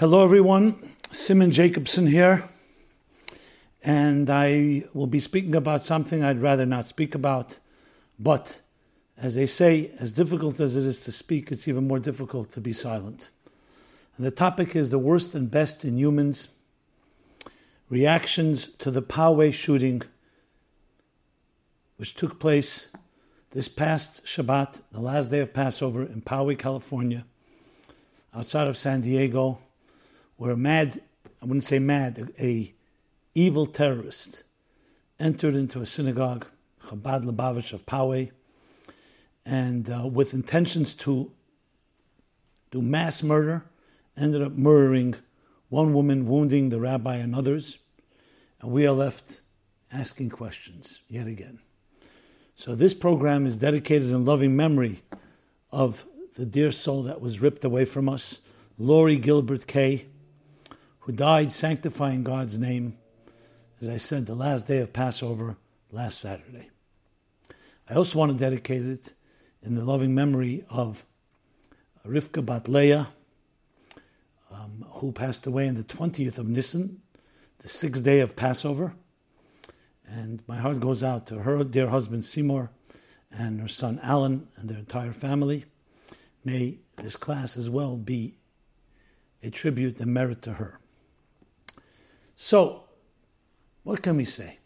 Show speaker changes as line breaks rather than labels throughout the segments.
Hello, everyone. Simon Jacobson here, and I will be speaking about something I'd rather not speak about. But, as they say, as difficult as it is to speak, it's even more difficult to be silent. And the topic is the worst and best in humans reactions to the Poway shooting, which took place this past Shabbat, the last day of Passover in Poway, California, outside of San Diego where a mad, I wouldn't say mad, a, a evil terrorist entered into a synagogue, Chabad Lubavitch of Poway, and uh, with intentions to do mass murder, ended up murdering one woman, wounding the rabbi and others. And we are left asking questions yet again. So, this program is dedicated in loving memory of the dear soul that was ripped away from us, Lori Gilbert Kaye who died sanctifying God's name, as I said, the last day of Passover last Saturday. I also want to dedicate it in the loving memory of Rivka Bat Leah, um, who passed away on the 20th of Nisan, the sixth day of Passover. And my heart goes out to her dear husband Seymour and her son Alan and their entire family. May this class as well be a tribute and merit to her. So, what can we say?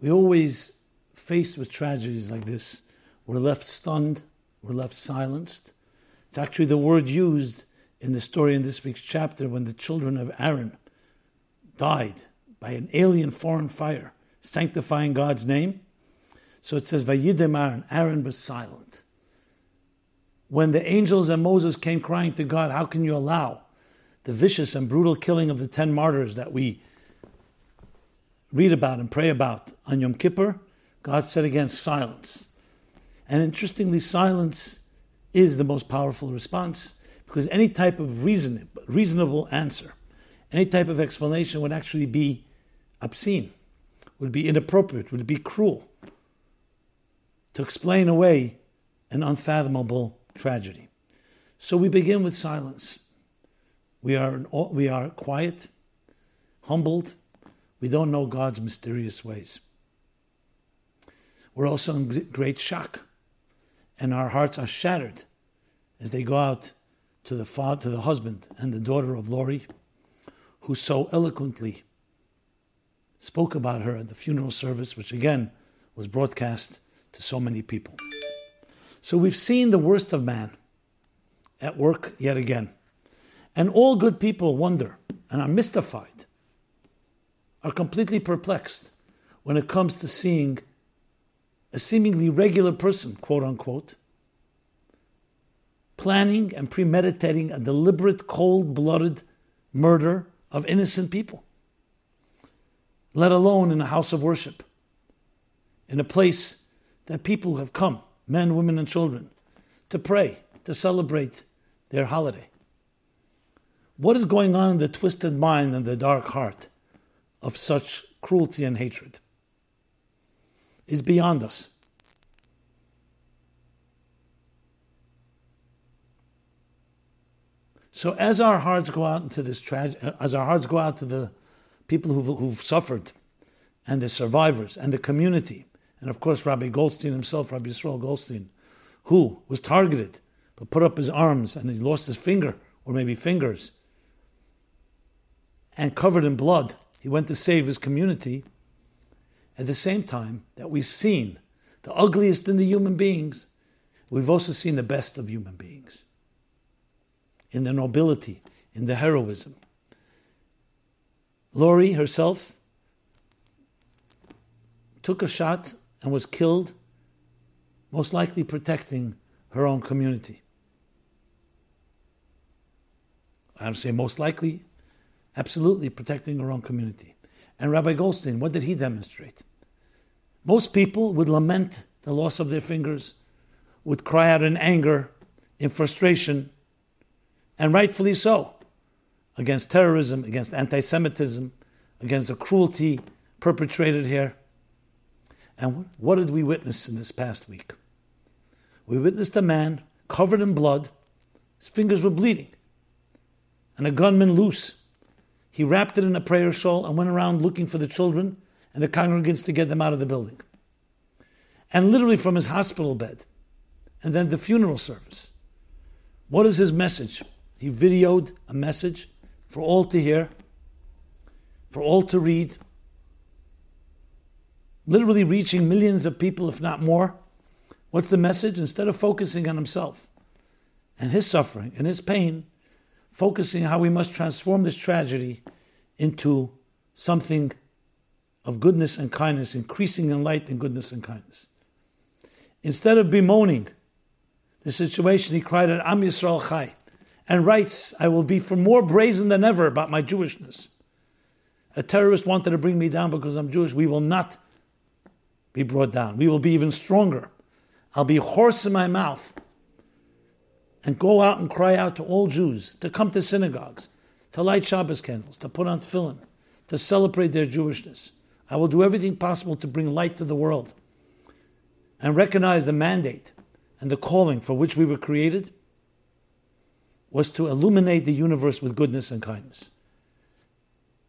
We always, faced with tragedies like this, we're left stunned, we're left silenced. It's actually the word used in the story in this week's chapter when the children of Aaron died by an alien foreign fire, sanctifying God's name. So it says, Vayidem Aaron, Aaron was silent. When the angels and Moses came crying to God, How can you allow the vicious and brutal killing of the ten martyrs that we read about and pray about on Yom Kippur, God said against silence. And interestingly, silence is the most powerful response because any type of reason, reasonable answer, any type of explanation would actually be obscene, would be inappropriate, would be cruel to explain away an unfathomable tragedy. So we begin with silence. We are, we are quiet, humbled. We don't know God's mysterious ways. We're also in great shock, and our hearts are shattered as they go out to the father, to the husband and the daughter of Lori, who so eloquently spoke about her at the funeral service, which again was broadcast to so many people. So we've seen the worst of man at work yet again. And all good people wonder and are mystified, are completely perplexed when it comes to seeing a seemingly regular person, quote unquote, planning and premeditating a deliberate, cold blooded murder of innocent people, let alone in a house of worship, in a place that people have come, men, women, and children, to pray, to celebrate their holiday. What is going on in the twisted mind and the dark heart of such cruelty and hatred is beyond us. So as our hearts go out into this tragedy, uh, as our hearts go out to the people who've, who've suffered, and the survivors, and the community, and of course Rabbi Goldstein himself, Rabbi Yisrael Goldstein, who was targeted but put up his arms and he lost his finger or maybe fingers and covered in blood. He went to save his community. At the same time that we've seen the ugliest in the human beings, we've also seen the best of human beings in the nobility, in the heroism. Lori herself took a shot and was killed, most likely protecting her own community. I don't say most likely, absolutely protecting our own community. And Rabbi Goldstein, what did he demonstrate? Most people would lament the loss of their fingers, would cry out in anger, in frustration, and rightfully so, against terrorism, against anti Semitism, against the cruelty perpetrated here. And what did we witness in this past week? We witnessed a man covered in blood, his fingers were bleeding and a gunman loose. He wrapped it in a prayer shawl and went around looking for the children and the congregants to get them out of the building. And literally from his hospital bed, and then the funeral service. What is his message? He videoed a message for all to hear, for all to read, literally reaching millions of people, if not more. What's the message? Instead of focusing on himself and his suffering and his pain, focusing how we must transform this tragedy into something of goodness and kindness, increasing in light and goodness and kindness. Instead of bemoaning the situation, he cried out, Am Yisrael Chai, and writes, I will be for more brazen than ever about my Jewishness. A terrorist wanted to bring me down because I'm Jewish. We will not be brought down. We will be even stronger. I'll be hoarse in my mouth and go out and cry out to all Jews to come to synagogues, to light Shabbos candles, to put on tefillin, to celebrate their Jewishness. I will do everything possible to bring light to the world and recognize the mandate and the calling for which we were created was to illuminate the universe with goodness and kindness.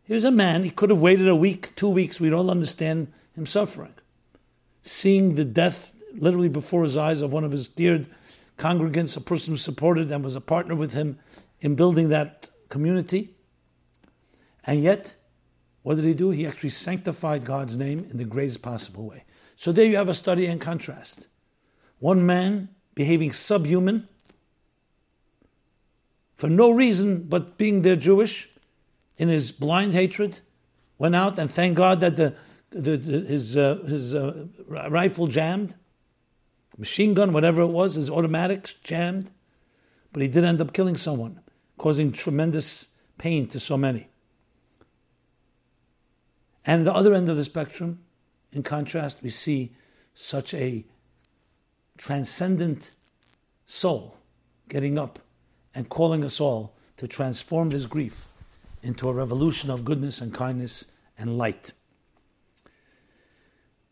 Here's a man, he could have waited a week, two weeks, we'd all understand him suffering. Seeing the death literally before his eyes of one of his dear congregants, a person who supported and was a partner with him in building that community. And yet, what did he do? He actually sanctified God's name in the greatest possible way. So there you have a study in contrast. One man behaving subhuman for no reason but being there Jewish in his blind hatred, went out and thank God that the, the, the his, uh, his uh, rifle jammed, machine gun, whatever it was, his automatic jammed, but he did end up killing someone, causing tremendous pain to so many. And the other end of the spectrum, in contrast, we see such a transcendent soul getting up and calling us all to transform this grief into a revolution of goodness and kindness and light.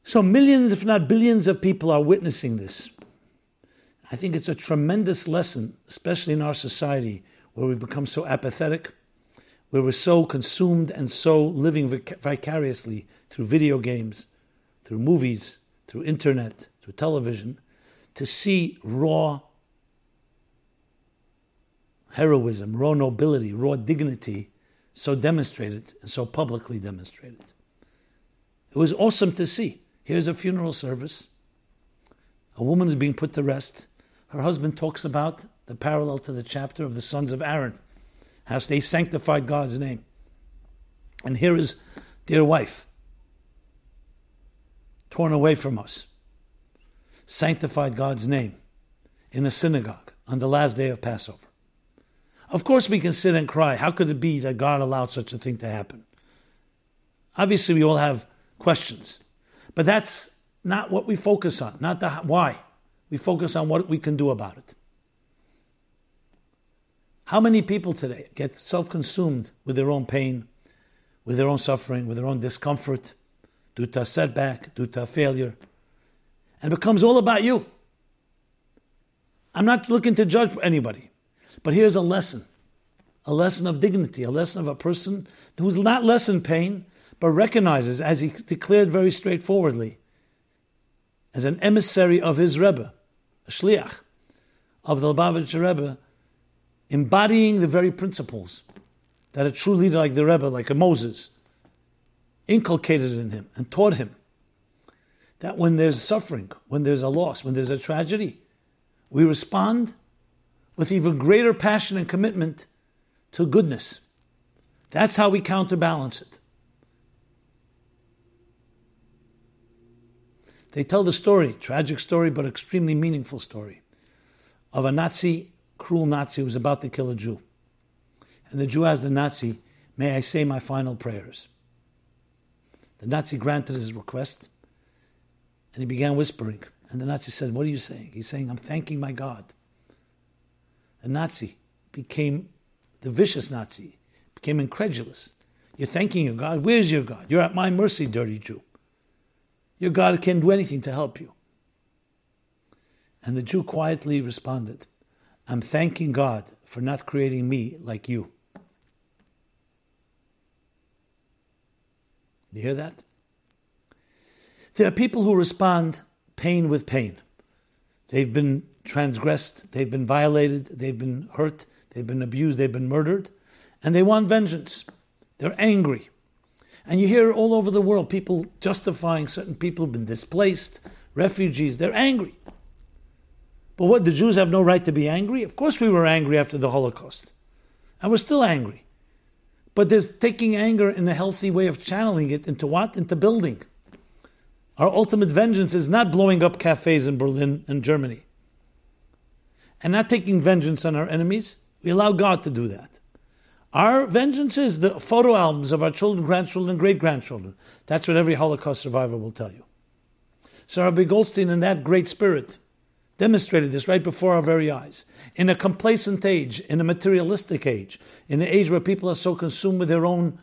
So, millions, if not billions, of people are witnessing this. I think it's a tremendous lesson, especially in our society where we've become so apathetic, where we're so consumed and so living vicariously through video games, through movies, through internet, through television, to see raw heroism, raw nobility, raw dignity so demonstrated and so publicly demonstrated. It was awesome to see. Here's a funeral service. A woman is being put to rest. Her husband talks about the parallel to the chapter of the sons of Aaron, how they sanctified God's name. And here is dear wife, torn away from us, sanctified God's name in a synagogue on the last day of Passover. Of course, we can sit and cry. How could it be that God allowed such a thing to happen? Obviously, we all have questions, but that's not what we focus on, not the why. We focus on what we can do about it. How many people today get self consumed with their own pain, with their own suffering, with their own discomfort, due to a setback, due to a failure, and becomes all about you? I'm not looking to judge anybody, but here's a lesson a lesson of dignity, a lesson of a person who's not less in pain, but recognizes, as he declared very straightforwardly, as an emissary of his Rebbe, a shliach of the Lubavitcher Rebbe, embodying the very principles that a true leader like the Rebbe, like a Moses, inculcated in him and taught him. That when there's suffering, when there's a loss, when there's a tragedy, we respond with even greater passion and commitment to goodness. That's how we counterbalance it. They tell the story, tragic story, but extremely meaningful story, of a Nazi cruel Nazi who was about to kill a Jew. And the Jew asked the Nazi, May I say my final prayers? The Nazi granted his request, and he began whispering. And the Nazi said, What are you saying? He's saying, I'm thanking my God. The Nazi became, the vicious Nazi, became incredulous. You're thanking your God? Where's your God? You're at my mercy, dirty Jew. Your God can't do anything to help you. And the Jew quietly responded, I'm thanking God for not creating me like you. You hear that? There are people who respond pain with pain. They've been transgressed, they've been violated, they've been hurt, they've been abused, they've been murdered, and they want vengeance. They're angry. And you hear all over the world people justifying certain people who've been displaced, refugees, they're angry. But what, the Jews have no right to be angry? Of course we were angry after the Holocaust. And we're still angry. But there's taking anger in a healthy way of channeling it into what? Into building. Our ultimate vengeance is not blowing up cafes in Berlin and Germany. And not taking vengeance on our enemies. We allow God to do that. Our vengeance is the photo albums of our children, grandchildren, and great grandchildren. That's what every Holocaust survivor will tell you. So Rabbi Goldstein, in that great spirit, demonstrated this right before our very eyes. In a complacent age, in a materialistic age, in an age where people are so consumed with their own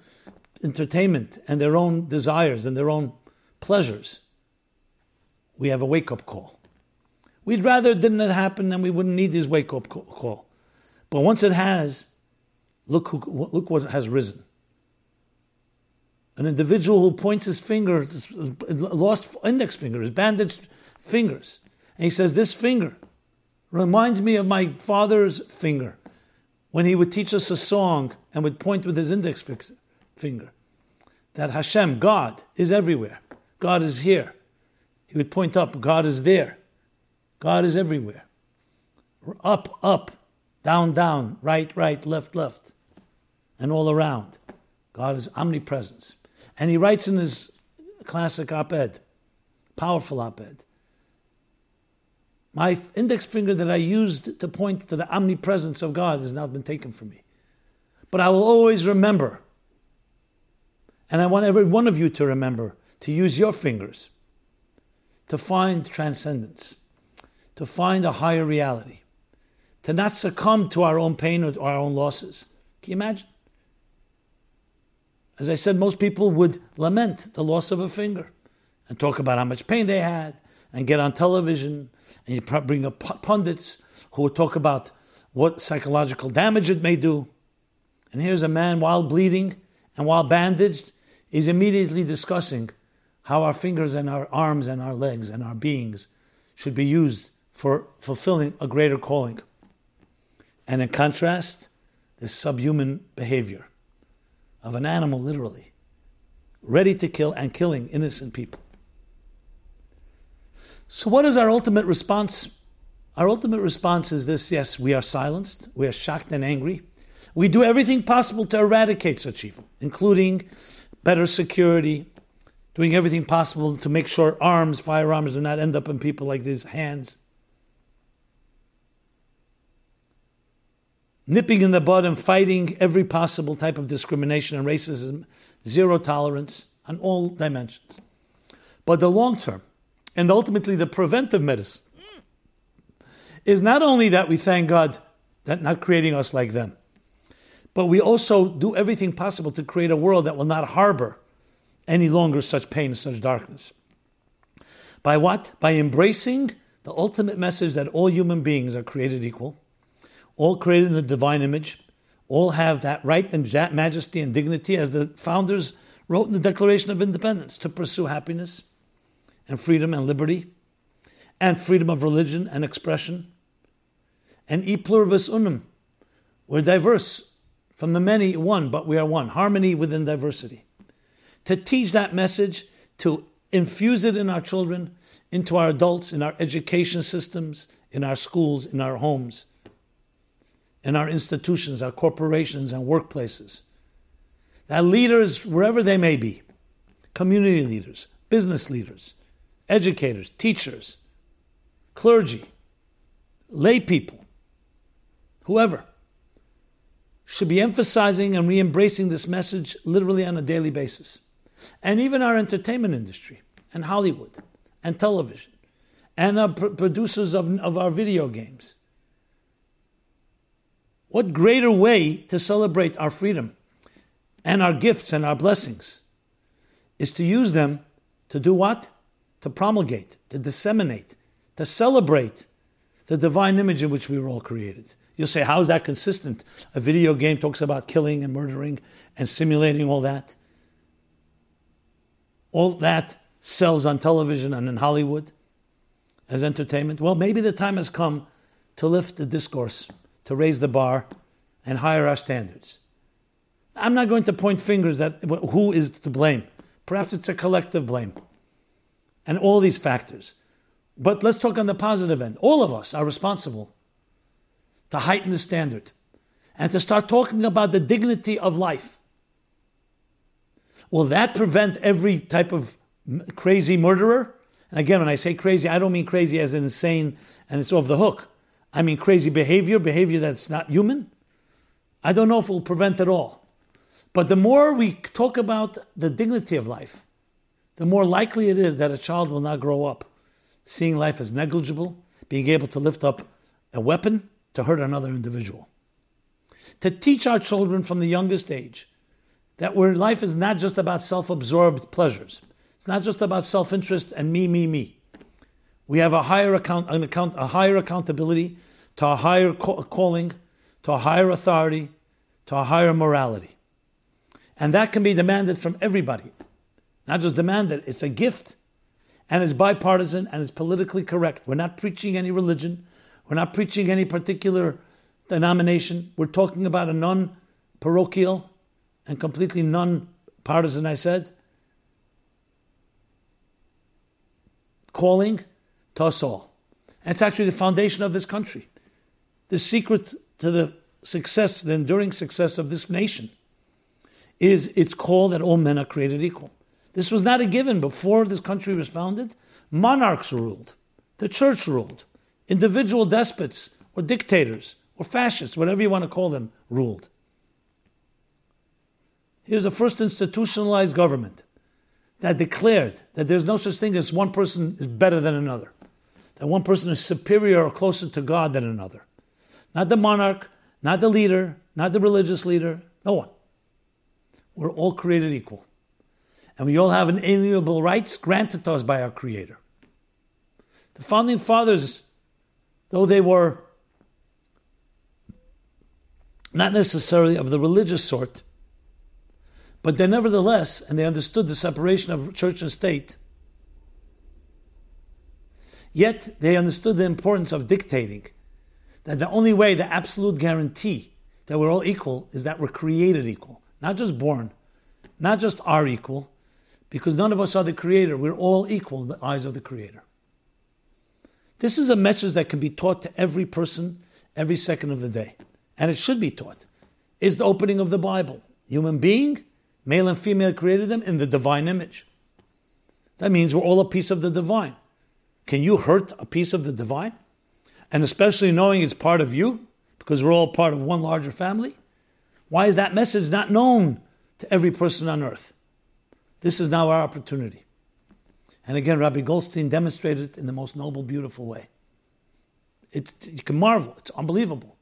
entertainment and their own desires and their own pleasures, we have a wake up call. We'd rather it didn't it happen and we wouldn't need this wake up call. But once it has, look, who, look what has risen. An individual who points his finger, lost index finger, his bandaged fingers, and he says, This finger reminds me of my father's finger when he would teach us a song and would point with his index finger. That Hashem, God, is everywhere. God is here. He would point up, God is there. God is everywhere. Up, up, down, down, right, right, left, left, and all around. God is omnipresence. And he writes in his classic op ed, powerful op ed, my index finger that I used to point to the omnipresence of God has now been taken from me. But I will always remember, and I want every one of you to remember, to use your fingers to find transcendence, to find a higher reality, to not succumb to our own pain or our own losses. Can you imagine? As I said, most people would lament the loss of a finger and talk about how much pain they had and get on television and you bring up pundits who will talk about what psychological damage it may do. And here's a man while bleeding and while bandaged, is immediately discussing how our fingers and our arms and our legs and our beings should be used for fulfilling a greater calling. And in contrast, this subhuman behavior of an animal, literally, ready to kill and killing innocent people. So, what is our ultimate response? Our ultimate response is this yes, we are silenced, we are shocked and angry. We do everything possible to eradicate such evil, including better security, doing everything possible to make sure arms, firearms, do not end up in people like these hands. Nipping in the bud and fighting every possible type of discrimination and racism, zero tolerance on all dimensions. But the long term, and ultimately the preventive medicine is not only that we thank God that not creating us like them, but we also do everything possible to create a world that will not harbor any longer such pain such darkness. By what? By embracing the ultimate message that all human beings are created equal, all created in the divine image, all have that right and majesty and dignity, as the founders wrote in the Declaration of Independence, to pursue happiness and freedom and liberty, and freedom of religion and expression. And e pluribus unum, we're diverse from the many, one, but we are one. Harmony within diversity. To teach that message, to infuse it in our children, into our adults, in our education systems, in our schools, in our homes, in our institutions, our corporations, and workplaces. That leaders, wherever they may be, community leaders, business leaders, educators, teachers, clergy, lay people, whoever, should be emphasizing and re embracing this message literally on a daily basis. And even our entertainment industry, and Hollywood, and television, and our pr- producers of, of our video games. What greater way to celebrate our freedom and our gifts and our blessings is to use them to do what? to promulgate, to disseminate, to celebrate the divine image in which we were all created. You'll say, how is that consistent? A video game talks about killing and murdering and simulating all that. all that sells on television and in Hollywood as entertainment. Well, maybe the time has come to lift the discourse, to raise the bar, and higher our standards. I'm not going to point fingers at who is to blame. Perhaps it's a collective blame. And all these factors. But let's talk on the positive end. All of us are responsible to heighten the standard and to start talking about the dignity of life. Will that prevent every type of crazy murderer? And again, when I say crazy, I don't mean crazy as insane and it's off the hook. I mean crazy behavior, behavior that's not human. I don't know if it will prevent it all. But the more we talk about the dignity of life, the more likely it is that a child will not grow up seeing life as negligible, being able to lift up a weapon to hurt another individual. To teach our children from the youngest age that where life is not just about self absorbed pleasures, it's not just about self interest and me, me, me. We have a higher account, an account, a higher accountability to a higher calling, to a higher authority, to a higher morality. And that can be demanded from everybody. Not just demanded, it's a gift and it's bipartisan and it's politically correct. We're not preaching any religion. We're not preaching any particular denomination. We're talking about a non parochial and completely non partisan, I said, calling to us all. And it's actually the foundation of this country. The secret to the success, the enduring success of this nation, is its call that all men are created equal. This was not a given before this country was founded. Monarchs ruled, the church ruled, individual despots or dictators or fascists, whatever you want to call them, ruled. Here's the first institutionalized government that declared that there's no such thing as one person is better than another, that one person is superior or closer to God than another. Not the monarch, not the leader, not the religious leader, no one. We're all created equal. And we all have inalienable rights granted to us by our Creator. The founding fathers, though they were not necessarily of the religious sort, but they nevertheless, and they understood the separation of church and state, yet they understood the importance of dictating. That the only way, the absolute guarantee that we're all equal is that we're created equal, not just born, not just are equal, because none of us are the creator. We're all equal in the eyes of the creator. This is a message that can be taught to every person every second of the day. And it should be taught. Is the opening of the Bible. Human being, male and female created them in the divine image. That means we're all a piece of the divine. Can you hurt a piece of the divine? And especially knowing it's part of you, because we're all part of one larger family? Why is that message not known to every person on earth? This is now our opportunity. And again, Rabbi Goldstein demonstrated it in the most noble, beautiful way. It, you can marvel, it's unbelievable.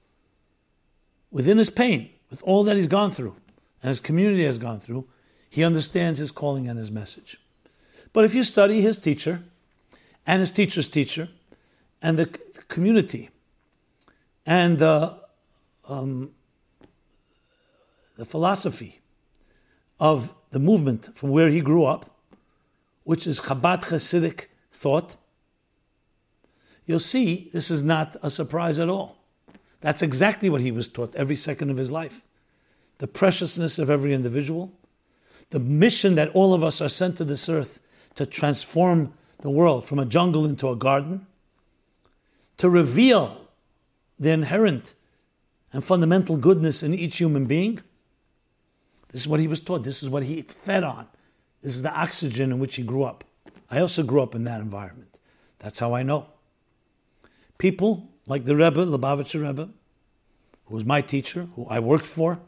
Within his pain, with all that he's gone through, and his community has gone through, he understands his calling and his message. But if you study his teacher, and his teacher's teacher, and the, community, and the, um, the philosophy of the movement from where he grew up, which is Chabad Hasidic thought, you'll see this is not a surprise at all. That's exactly what he was taught every second of his life. The preciousness of every individual, the mission that all of us are sent to this earth to transform the world from a jungle into a garden, to reveal the inherent and fundamental goodness in each human being. This is what he was taught. This is what he fed on. This is the oxygen in which he grew up. I also grew up in that environment. That's how I know. People like the Rebbe, Lubavitcher Rebbe, who was my teacher, who I worked for,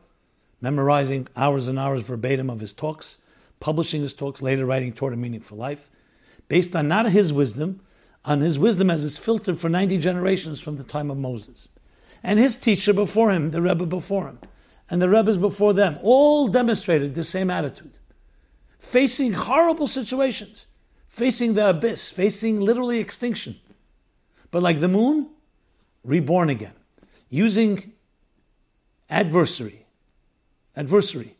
memorizing hours and hours verbatim of his talks, publishing his talks, later writing Toward a Meaningful Life, based on not his wisdom, on his wisdom as it's filtered for 90 generations from the time of Moses. And his teacher before him, the Rebbe before him, and the Rebbes before them, all demonstrated the same attitude. Facing horrible situations, facing the abyss, facing literally extinction. But like the moon, reborn again, using adversary, adversary.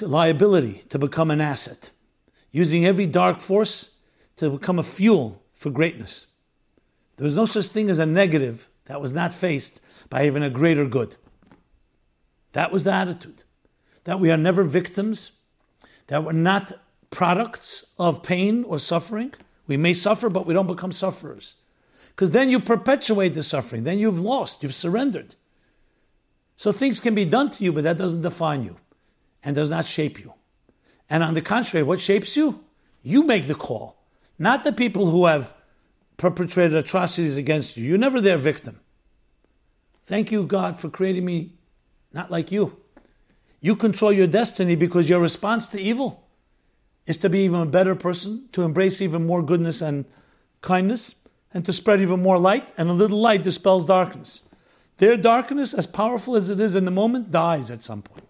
Liability to become an asset, using every dark force to become a fuel for greatness. There was no such thing as a negative that was not faced by even a greater good. That was the attitude. That we are never victims, that we're not products of pain or suffering. We may suffer, but we don't become sufferers. Because then you perpetuate the suffering. Then you've lost, you've surrendered. So things can be done to you, but that doesn't define you and does not shape you. And on the contrary, what shapes you? You make the call, not the people who have perpetrated atrocities against you. You're never their victim. Thank you, God, for creating me not like you. You control your destiny because your response to evil is to be even a better person, to embrace even more goodness and kindness, and to spread even more light. And a little light dispels darkness. Their darkness, as powerful as it is in the moment, dies at some point.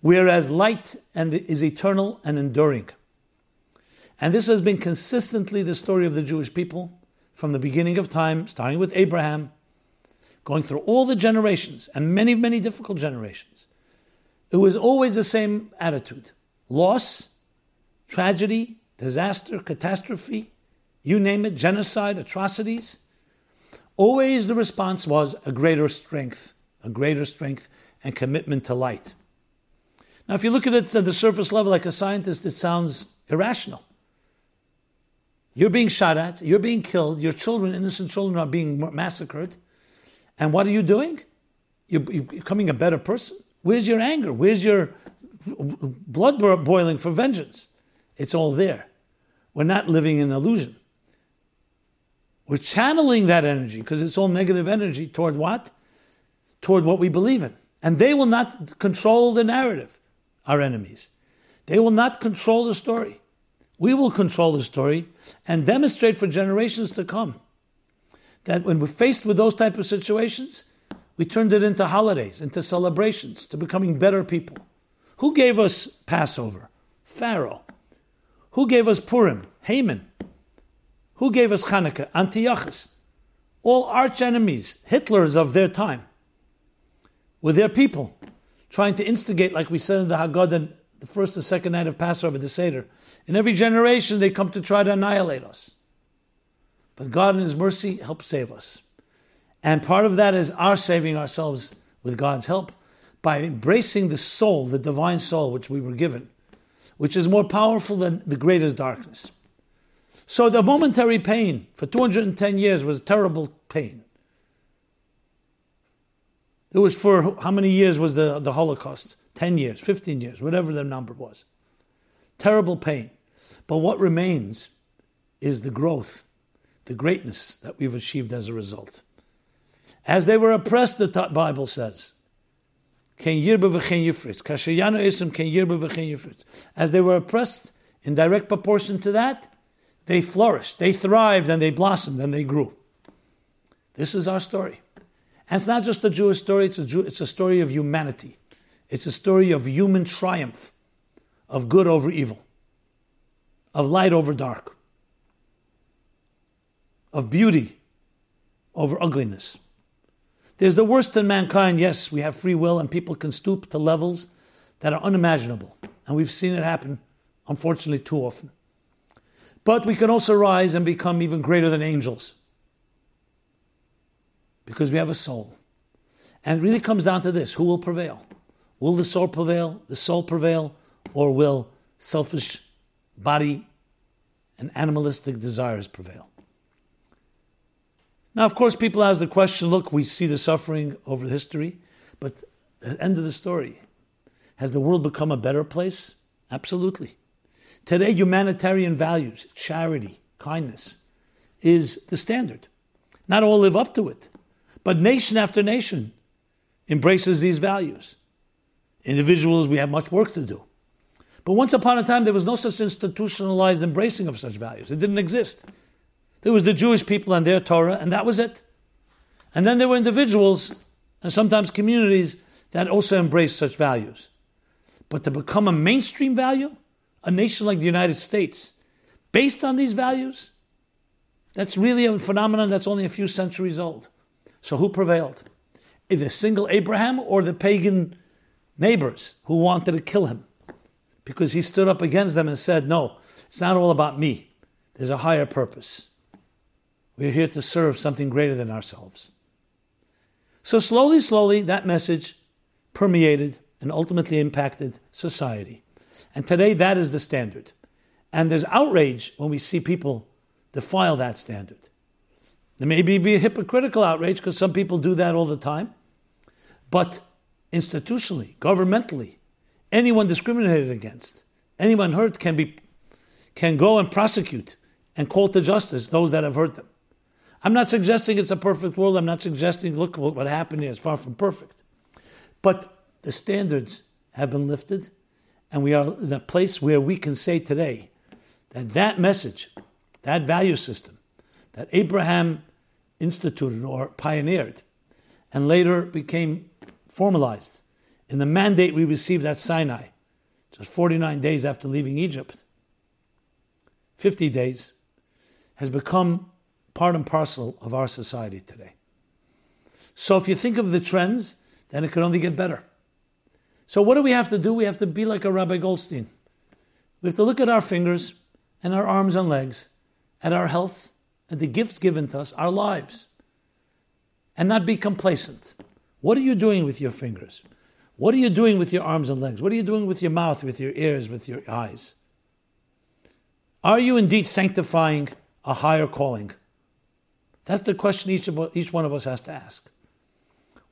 Whereas light and is eternal and enduring. And this has been consistently the story of the Jewish people from the beginning of time, starting with Abraham, going through all the generations and many, many difficult generations. It was always the same attitude loss, tragedy, disaster, catastrophe, you name it, genocide, atrocities. Always the response was a greater strength, a greater strength and commitment to light. Now, if you look at it at the surface level like a scientist, it sounds irrational. You're being shot at, you're being killed, your children, innocent children, are being massacred. And what are you doing? You're, becoming a better person. Where's your anger? Where's your blood boiling for vengeance? It's all there. We're not living in illusion. We're channeling that energy because it's all negative energy toward what? Toward what we believe in. And they will not control the narrative, our enemies. They will not control the story. We will control the story and demonstrate for generations to come that when we're faced with those type of situations, we turned it into holidays, into celebrations, to becoming better people. Who gave us Passover? Pharaoh. Who gave us Purim? Haman. Who gave us Hanukkah? Antiochus. All arch enemies, Hitlers of their time, with their people, trying to instigate, like we said in the Haggadah, the first and second night of Passover, the Seder. In every generation, they come to try to annihilate us. But God, in His mercy, helps save us. And part of that is our saving ourselves with God's help by embracing the soul, the divine soul, which we were given, which is more powerful than the greatest darkness. So the momentary pain for 210 years was terrible pain. It was for how many years was the, the Holocaust? 10 years, 15 years, whatever the number was. Terrible pain. But what remains is the growth, the greatness that we've achieved as a result. As they were oppressed, the Bible says, as they were oppressed, in direct proportion to that, they flourished, they thrived, and they blossomed, and they grew. This is our story. And it's not just a Jewish story, it's a, Jew, it's a story of humanity. It's a story of human triumph, of good over evil, of light over dark, of beauty over ugliness. There's the worst in mankind. Yes, we have free will and people can stoop to levels that are unimaginable. And we've seen it happen, unfortunately, too often. But we can also rise and become even greater than angels because we have a soul. And it really comes down to this who will prevail? Will the soul prevail, the soul prevail, or will selfish body and animalistic desires prevail? Now, of course, people ask the question look, we see the suffering over history, but the end of the story has the world become a better place? Absolutely. Today, humanitarian values, charity, kindness, is the standard. Not all live up to it, but nation after nation embraces these values. Individuals, we have much work to do. But once upon a time, there was no such institutionalized embracing of such values. It didn't exist. There was the Jewish people and their Torah, and that was it. And then there were individuals and sometimes communities that also embraced such values. But to become a mainstream value, a nation like the United States, based on these values, that's really a phenomenon that's only a few centuries old. So who prevailed? Either single Abraham or the pagan neighbors who wanted to kill him because he stood up against them and said, No, it's not all about me. There's a higher purpose. We're here to serve something greater than ourselves. So, slowly, slowly, that message permeated and ultimately impacted society. And today, that is the standard. And there's outrage when we see people defile that standard. There may be a hypocritical outrage because some people do that all the time. But institutionally, governmentally, anyone discriminated against, anyone hurt can be can go and prosecute and call to justice those that have hurt them. I'm not suggesting it's a perfect world. I'm not suggesting look what happened here is far from perfect. But the standards have been lifted, and we are in a place where we can say today that that message, that value system that Abraham instituted or pioneered, and later became formalized in the mandate we received at Sinai, just 49 days after leaving Egypt, 50 days, has become part and parcel of our society today. So if you think of the trends, then it can only get better. So what do we have to do? We have to be like a Rabbi Goldstein. We have to look at our fingers and our arms and legs, at our health and the gifts given to us, our lives, and not be complacent. What are you doing with your fingers? What are you doing with your arms and legs? What are you doing with your mouth, with your ears, with your eyes? Are you indeed sanctifying a higher calling? That's the question each, of, each one of us has to ask.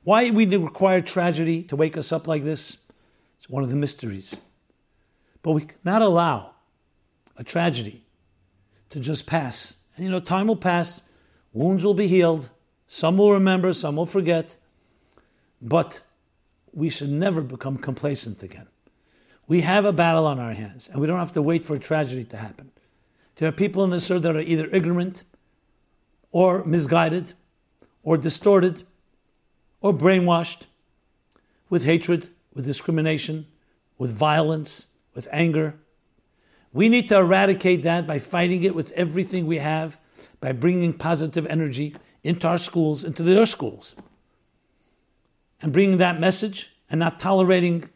Why we require tragedy to wake us up like this? It's one of the mysteries. But we cannot allow a tragedy to just pass. And you know, time will pass, wounds will be healed, some will remember, some will forget. But we should never become complacent again. We have a battle on our hands, and we don't have to wait for a tragedy to happen. There are people in this earth that are either ignorant or misguided or distorted or brainwashed with hatred, with discrimination, with violence, with anger. We need to eradicate that by fighting it with everything we have, by bringing positive energy into our schools, into their schools and bringing that message and not tolerating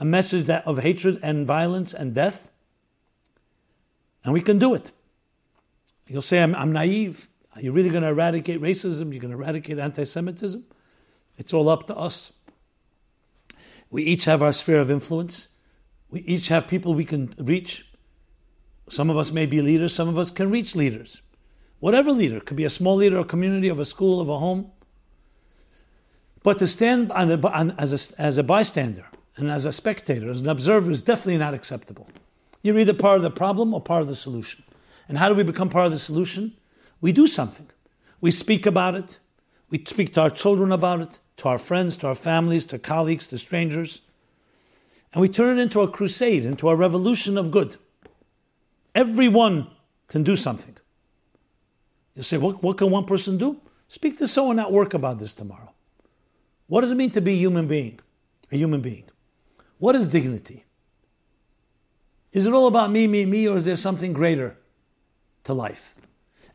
a message that of hatred and violence and death. And we can do it. You'll say, I'm, I'm naive. Are you really going to eradicate racism? You're going to eradicate anti Semitism? It's all up to us. We each have our sphere of influence. We each have people we can reach. Some of us may be leaders, some of us can reach leaders. Whatever leader, could be a small leader, a community, of a school, of a home. But to stand on a, on, as, a, as a bystander and as a spectator, as an observer, is definitely not acceptable. You're either part of the problem or part of the solution. And how do we become part of the solution? We do something. We speak about it. We speak to our children about it, to our friends, to our families, to colleagues, to strangers. And we turn it into a crusade, into a revolution of good. Everyone can do something. You say, what, what can one person do? Speak to someone at work about this tomorrow. What does it mean to be a human being? A human being. What is dignity? Is it all about me, me, me, or is there something greater to life?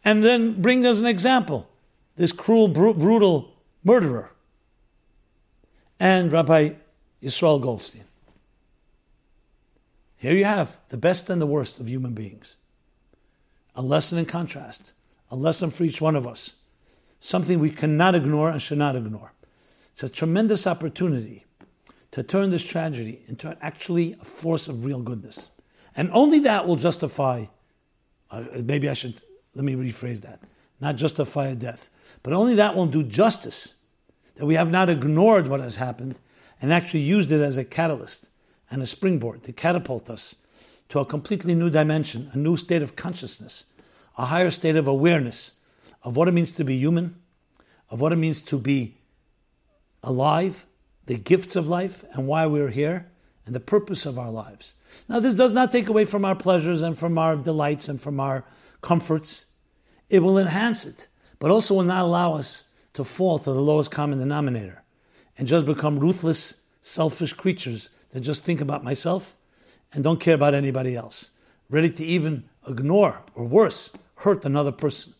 And then bring us an example this cruel, br- brutal murderer and Rabbi Yisrael Goldstein. Here you have the best and the worst of human beings. A lesson in contrast, a lesson for each one of us, something we cannot ignore and should not ignore. It's a tremendous opportunity to turn this tragedy into actually a force of real goodness. And only that will justify, uh, maybe I should, let me rephrase that, not justify a death, but only that will do justice, that we have not ignored what has happened and actually used it as a catalyst and a springboard to catapult us to a completely new dimension, a new state of consciousness, a higher state of awareness of what it means to be human, of what it means to be alive, the gifts of life, and why we're here, and the purpose of our lives. Now, this does not take away from our pleasures and from our delights and from our comforts. It will enhance it, but also will not allow us to fall to the lowest common denominator and just become ruthless, selfish creatures that just think about myself and don't care about anybody else, ready to even ignore or worse, hurt another person.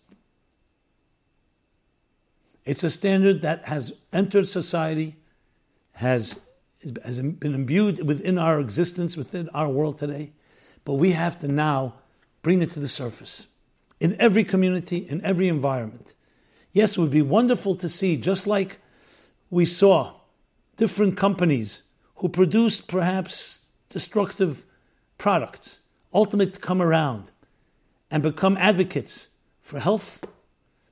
It's a standard that has entered society, has has been imbued within our existence, within our world today, but we have to now bring it to the surface in every community, in every environment. Yes, it would be wonderful to see, just like we saw different companies who produced perhaps destructive products, ultimately come around and become advocates for health,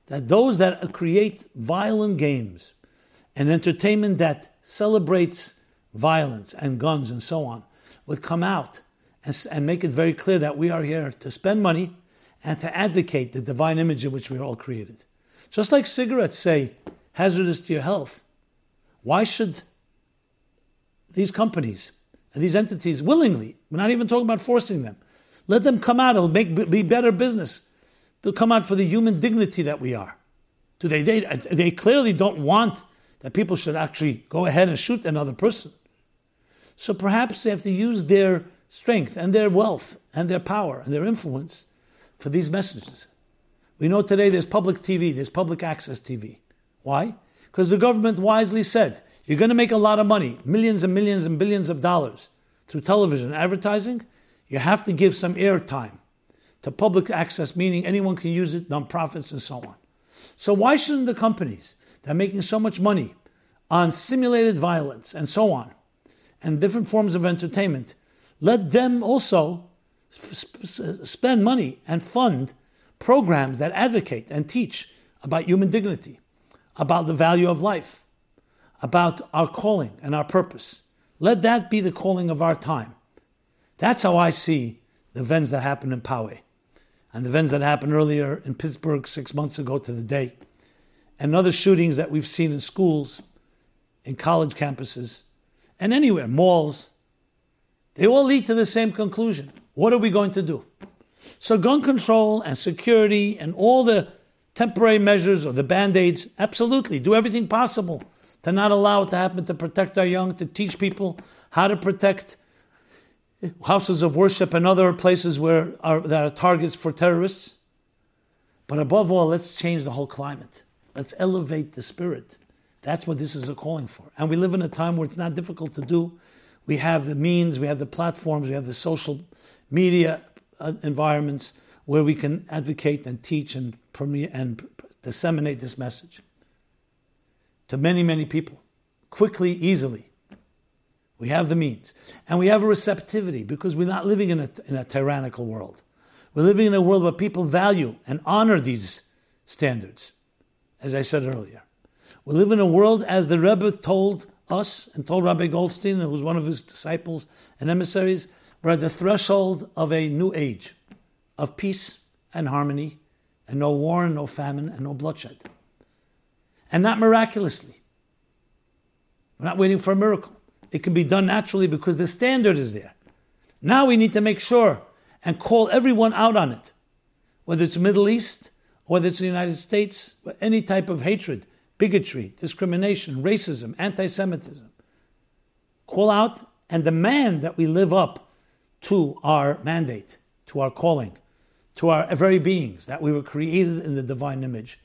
that those that create violent games and entertainment that celebrates violence and guns and so on would come out and, and make it very clear that we are here to spend money and to advocate the divine image in which we are all created. Just like cigarettes say hazardous to your health, why should these companies and these entities willingly, we're not even talking about forcing them, let them come out, it'll make be better business. They'll come out for the human dignity that we are. Do they, they, they clearly don't want that people should actually go ahead and shoot another person. So perhaps they have to use their strength and their wealth and their power and their influence for these messages. We know today there's public TV, there's public access TV. Why? Because the government wisely said, you're going to make a lot of money, millions and millions and billions of dollars through television advertising. You have to give some airtime to public access, meaning anyone can use it, non-profits and so on. So why shouldn't the companies that are making so much money on simulated violence and so on, and different forms of entertainment, let them also spend money and fund programs that advocate and teach about human dignity, about the value of life, about our calling and our purpose. Let that be the calling of our time. That's how I see the events that happened in Poway and the events that happened earlier in Pittsburgh six months ago to the day, and other shootings that we've seen in schools, in college campuses, and anywhere, malls. They all lead to the same conclusion. What are we going to do? So, gun control and security and all the temporary measures or the band aids, absolutely, do everything possible to not allow it to happen, to protect our young, to teach people how to protect houses of worship and other places where are, that are targets for terrorists. But above all, let's change the whole climate. Let's elevate the spirit. That's what this is a calling for. And we live in a time where it's not difficult to do. We have the means, we have the platforms, we have the social media uh, environments where we can advocate and teach and and disseminate this message to many, many people quickly, easily. We have the means. And we have a receptivity because we're not living in a, in a tyrannical world. We're living in a world where people value and honor these standards, as I said earlier. We live in a world, as the Rebbe told us and told Rabbi Goldstein, who was one of his disciples and emissaries, we're at the threshold of a new age of peace and harmony, and no war and no famine and no bloodshed. And not miraculously. We're not waiting for a miracle. It can be done naturally because the standard is there. Now we need to make sure and call everyone out on it, whether it's the Middle East, whether it's the United States, any type of hatred, bigotry, discrimination, racism, anti Semitism. Call out and demand that we live up to our mandate, to our calling, to our very beings, that we were created in the divine image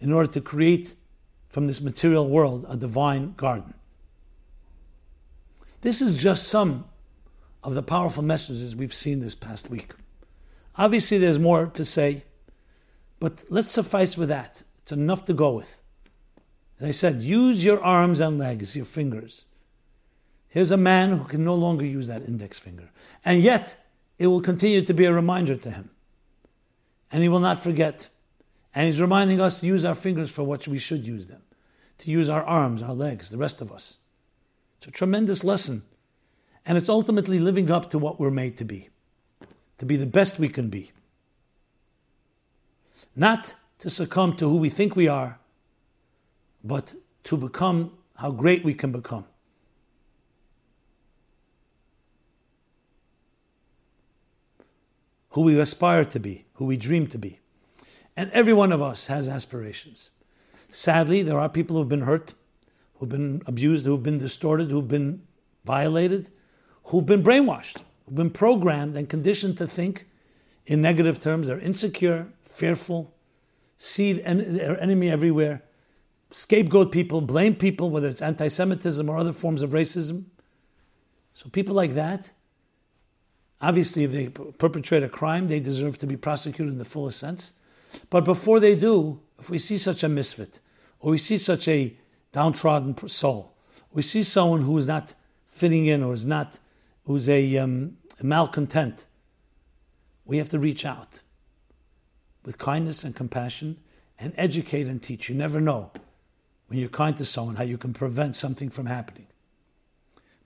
in order to create from this material world a divine garden. This is just some of the powerful messages we've seen this past week. Obviously, there's more to say, but let's suffice with that. It's enough to go with. As I said, use your arms and legs, your fingers, Here's a man who can no longer use that index finger. And yet, it will continue to be a reminder to him. And he will not forget. And he's reminding us to use our fingers for what we should use them, to use our arms, our legs, the rest of us. It's a tremendous lesson. And it's ultimately living up to what we're made to be, to be the best we can be. Not to succumb to who we think we are, but to become how great we can become. who we aspire to be, who we dream to be. And every one of us has aspirations. Sadly, there are people who've been hurt, who've been abused, who've been distorted, who've been violated, who've been brainwashed, who've been programmed and conditioned to think in negative terms. They're insecure, fearful, see their enemy everywhere, scapegoat people, blame people, whether it's anti Semitism or other forms of racism. So people like that, obviously, if they perpetrate a crime, they deserve to be prosecuted in the fullest sense. But before they do, if we see such a misfit, or we see such a downtrodden soul, we see someone who is not fitting in or is not, who's a, um, a malcontent, we have to reach out with kindness and compassion and educate and teach. You never know when you're kind to someone how you can prevent something from happening.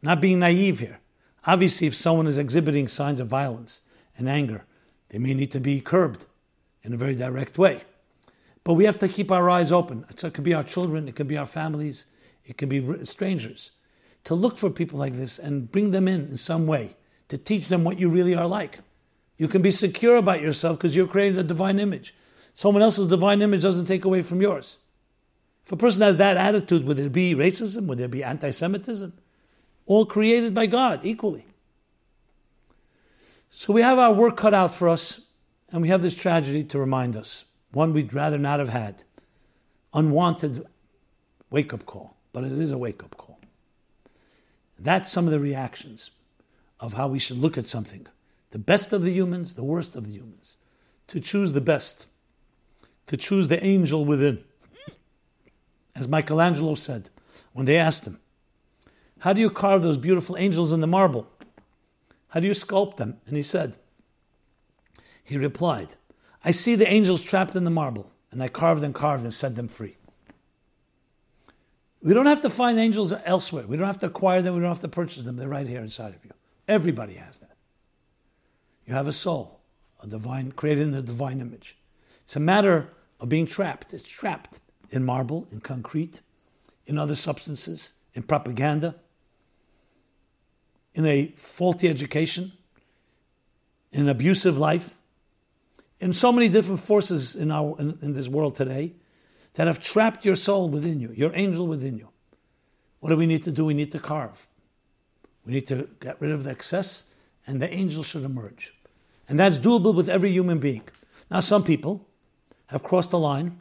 not being naive here. Obviously, if someone is exhibiting signs of violence and anger, they may need to be curbed in a very direct way. But we have to keep our eyes open. So it could be our children, it could be our families, it could be strangers. To look for people like this and bring them in in some way to teach them what you really are like. You can be secure about yourself because you're creating the divine image. Someone else's divine image doesn't take away from yours. If a person has that attitude, would there be racism? Would there be anti Semitism? All created by God equally. So we have our work cut out for us, and we have this tragedy to remind us one we'd rather not have had. Unwanted wake up call, but it is a wake up call. That's some of the reactions of how we should look at something the best of the humans, the worst of the humans, to choose the best, to choose the angel within. As Michelangelo said when they asked him, How do you carve those beautiful angels in the marble? How do you sculpt them? And he said, He replied, I see the angels trapped in the marble, and I carved and carved and set them free. We don't have to find angels elsewhere. We don't have to acquire them. We don't have to purchase them. They're right here inside of you. Everybody has that. You have a soul, a divine, created in the divine image. It's a matter of being trapped. It's trapped in marble, in concrete, in other substances, in propaganda, in a faulty education, in an abusive life, in so many different forces in, our, in, in this world today that have trapped your soul within you, your angel within you. What do we need to do? We need to carve. We need to get rid of the excess and the angel should emerge. And that's doable with every human being. Now, some people have crossed the line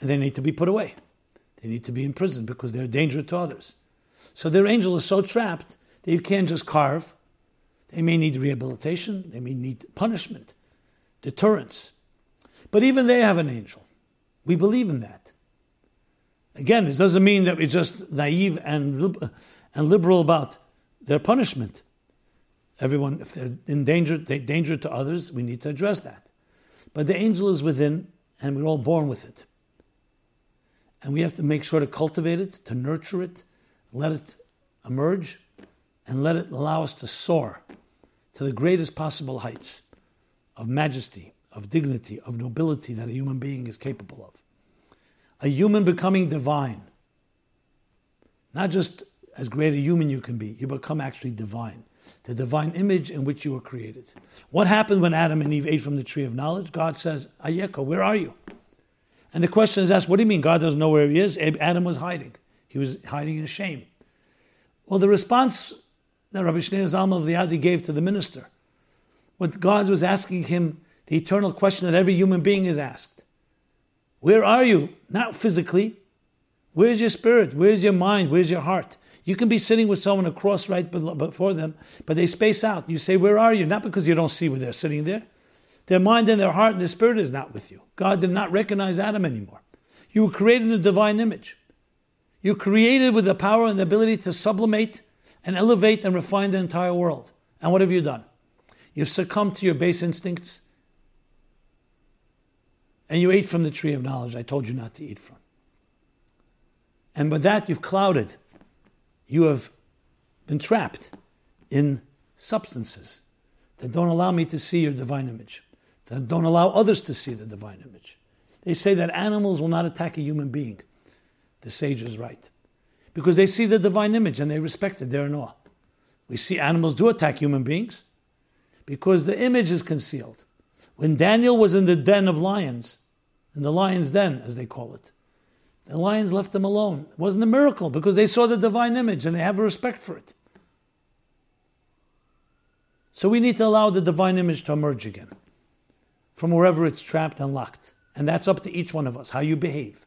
and they need to be put away. They need to be in prison because they're a danger to others. So their angel is so trapped that you can't just carve. They may need rehabilitation, they may need punishment, deterrence. But even they have an angel. We believe in that. Again, this doesn't mean that we're just naive and, and liberal about their punishment. Everyone, if they're in danger, danger to others, we need to address that. But the angel is within, and we're all born with it. And we have to make sure to cultivate it, to nurture it, let it emerge, and let it allow us to soar to the greatest possible heights of majesty, of dignity, of nobility that a human being is capable of. A human becoming divine. Not just as great a human you can be, you become actually divine the divine image in which you were created. What happened when Adam and Eve ate from the tree of knowledge? God says, Ayeka, where are you? And the question is asked, what do you mean God doesn't know where he is? Adam was hiding. He was hiding in shame. Well, the response that Rabbi Shneur Zalman of Liadi gave to the minister, what God was asking him, the eternal question that every human being is asked. Where are you? Not physically. Where's your spirit? Where's your mind? Where's your heart? You can be sitting with someone across right before them, but they space out. You say, Where are you? Not because you don't see where they're sitting there. Their mind and their heart and their spirit is not with you. God did not recognize Adam anymore. You were created in the divine image. You created with the power and the ability to sublimate and elevate and refine the entire world. And what have you done? You've succumbed to your base instincts and you ate from the tree of knowledge I told you not to eat from. And with that, you've clouded you have been trapped in substances that don't allow me to see your divine image, that don't allow others to see the divine image. They say that animals will not attack a human being. The sage is right. Because they see the divine image and they respect it, they're in awe. We see animals do attack human beings because the image is concealed. When Daniel was in the den of lions, in the lion's den, as they call it, the lions left them alone. It wasn't a miracle because they saw the divine image and they have a respect for it. So we need to allow the divine image to emerge again from wherever it's trapped and locked. And that's up to each one of us, how you behave.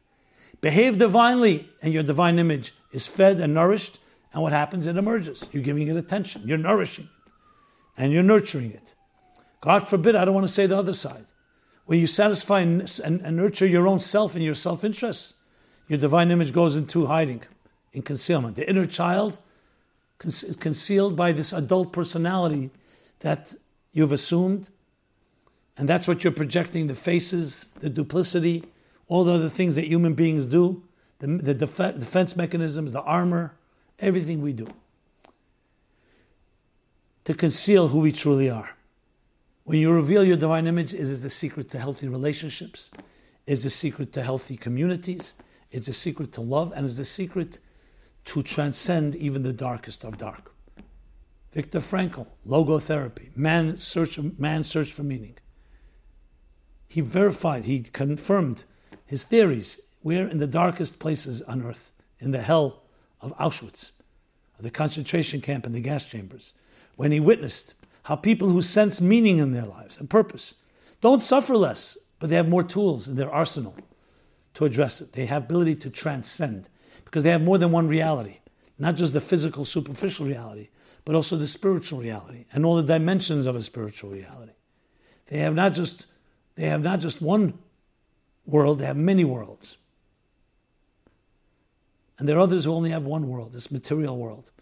behave divinely, and your divine image is fed and nourished. And what happens? It emerges. You're giving it attention. You're nourishing. And you're nurturing it. God forbid, I don't want to say the other side. Where you satisfy and, and, and nurture your own self and your self interests, your divine image goes into hiding, in concealment. The inner child is concealed by this adult personality that you've assumed. And that's what you're projecting the faces, the duplicity, all the other things that human beings do, the, the def- defense mechanisms, the armor, everything we do to conceal who we truly are. When you reveal your divine image, it is the secret to healthy relationships, it is the secret to healthy communities, it's the secret to love, and it's the secret to transcend even the darkest of dark. Viktor Frankl, logotherapy, man search, man search for meaning. He verified, he confirmed his theories. We're in the darkest places on earth, in the hell of Auschwitz, the concentration camp and the gas chambers, when he witnessed how people who sense meaning in their lives and purpose don't suffer less, but they have more tools in their arsenal to address it. They have ability to transcend because they have more than one reality, not just the physical, superficial reality, but also the spiritual reality and all the dimensions of a spiritual reality. They have not just they have not just one world, they have many worlds. And there are others who only have one world, this material world.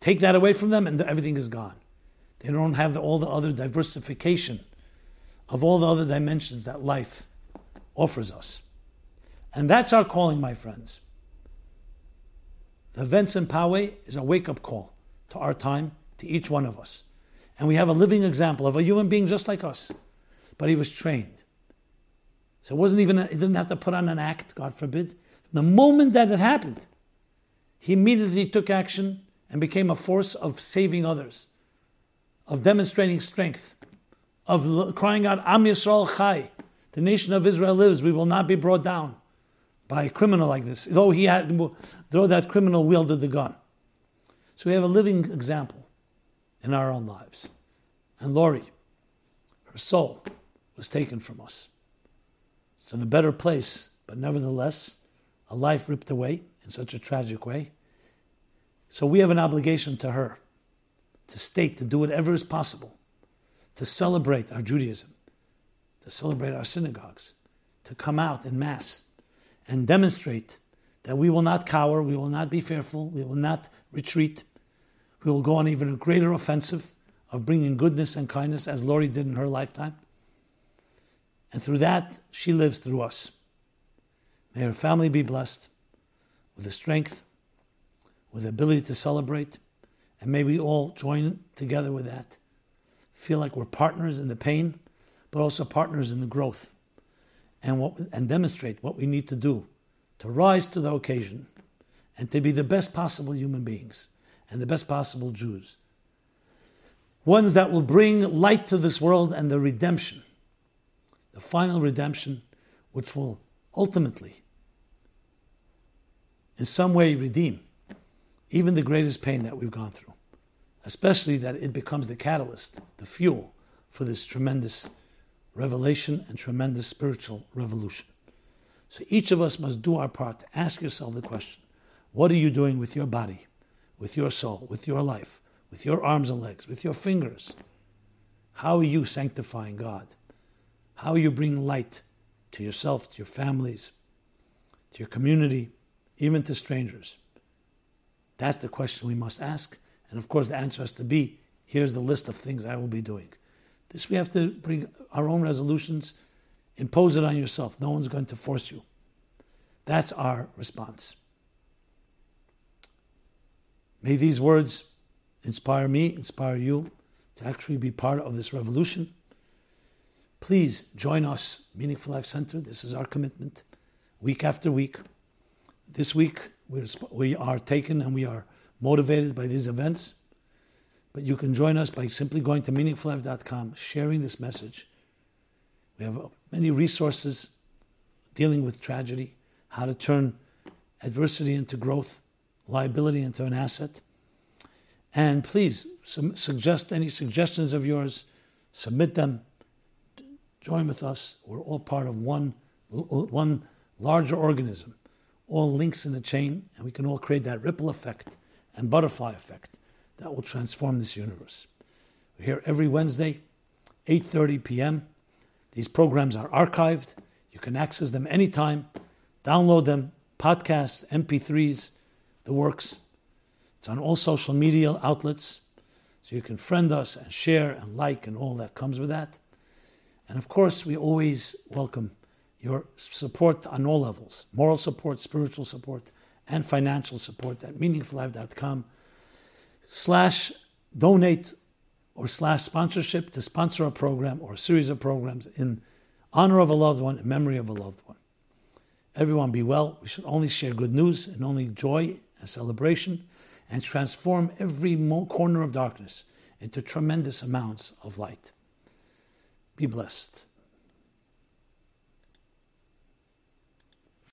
Take that away from them, and everything is gone. They don't have all the other diversification of all the other dimensions that life offers us. And that's our calling, my friends. The events in Poway is a wake up call to our time, to each one of us. And we have a living example of a human being just like us, but he was trained. So it wasn't even, he didn't have to put on an act, God forbid. The moment that it happened, he immediately took action and became a force of saving others, of demonstrating strength, of crying out, Am Yisrael Chai, the nation of Israel lives, we will not be brought down by a criminal like this, though he had, though that criminal wielded the gun. So we have a living example in our own lives. And Lori, her soul was taken from us. It's in a better place, but nevertheless, a life ripped away in such a tragic way. So we have an obligation to her to state, to do whatever is possible, to celebrate our Judaism, to celebrate our synagogues, to come out in mass and demonstrate that we will not cower, we will not be fearful, we will not retreat. We will go on even a greater offensive of bringing goodness and kindness as Lori did in her lifetime. And through that, she lives through us. May her family be blessed with the strength with the ability to celebrate, and may we all join together with that. Feel like we're partners in the pain, but also partners in the growth, and, what, and demonstrate what we need to do to rise to the occasion and to be the best possible human beings and the best possible Jews. Ones that will bring light to this world and the redemption, the final redemption, which will ultimately, in some way, redeem even the greatest pain that we've gone through, especially that it becomes the catalyst, the fuel for this tremendous revelation and tremendous spiritual revolution. So each of us must do our part to ask yourself the question what are you doing with your body, with your soul, with your life, with your arms and legs, with your fingers? How are you sanctifying God? How are you bringing light to yourself, to your families, to your community, even to strangers? That's the question we must ask. And of course, the answer has to be here's the list of things I will be doing. This we have to bring our own resolutions, impose it on yourself. No one's going to force you. That's our response. May these words inspire me, inspire you to actually be part of this revolution. Please join us, Meaningful Life Center. This is our commitment, week after week. This week, we're, we are taken and we are motivated by these events. But you can join us by simply going to meaningfullife.com, sharing this message. We have many resources dealing with tragedy, how to turn adversity into growth, liability into an asset. And please suggest any suggestions of yours, submit them, join with us. We're all part of one, one larger organism all links in a chain, and we can all create that ripple effect and butterfly effect that will transform this universe. We're here every Wednesday, 8:30 p.m. These programs are archived. You can access them anytime. Download them, podcasts, MP3s, the works. It's on all social media outlets. So you can friend us and share and like and all that comes with that. And of course, we always welcome your support on all levels moral support, spiritual support, and financial support at meaningfullife.com slash donate or slash sponsorship to sponsor a program or a series of programs in honor of a loved one, in memory of a loved one. Everyone be well. We should only share good news and only joy and celebration and transform every corner of darkness into tremendous amounts of light. Be blessed.